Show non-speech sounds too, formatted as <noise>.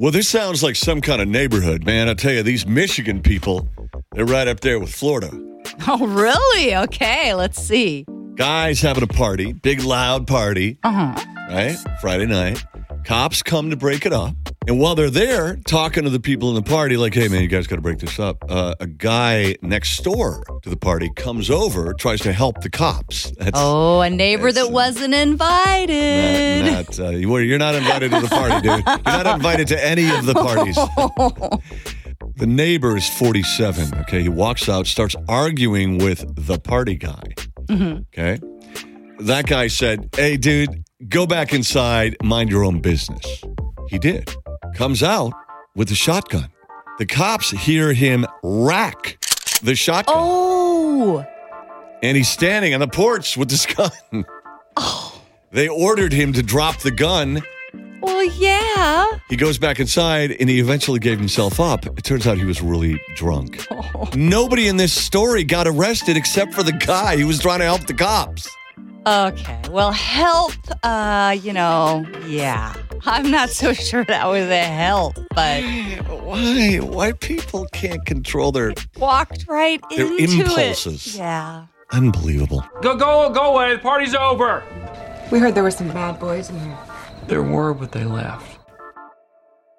Well, this sounds like some kind of neighborhood, man. I tell you, these Michigan people, they're right up there with Florida. <laughs> Oh, really? Okay, let's see. Guys having a party, big loud party, Uh huh. right? Friday night. Cops come to break it up. And while they're there talking to the people in the party, like, hey, man, you guys got to break this up, uh, a guy next door to the party comes over, tries to help the cops. That's Oh, a neighbor that uh, wasn't invited. not, not, uh, you- you're not invited to the party, dude. You're not invited to any of the parties. <laughs> The neighbor is 47. Okay. He walks out, starts arguing with the party guy. Okay. That guy said, Hey, dude, go back inside, mind your own business. He did. Comes out with a shotgun. The cops hear him rack the shotgun, oh, and he's standing on the porch with this <laughs> gun. Oh. They ordered him to drop the gun. well, yeah. He goes back inside and he eventually gave himself up. It turns out he was really drunk. Nobody in this story got arrested except for the guy who was trying to help the cops. Okay. Well, help. Uh, you know, yeah. I'm not so sure that was a help, but Why? Why people can't control their walked right Their into impulses. it. Yeah. unbelievable? Go, go, go away. The party's over. We heard there were some bad boys in here. There were, but they left.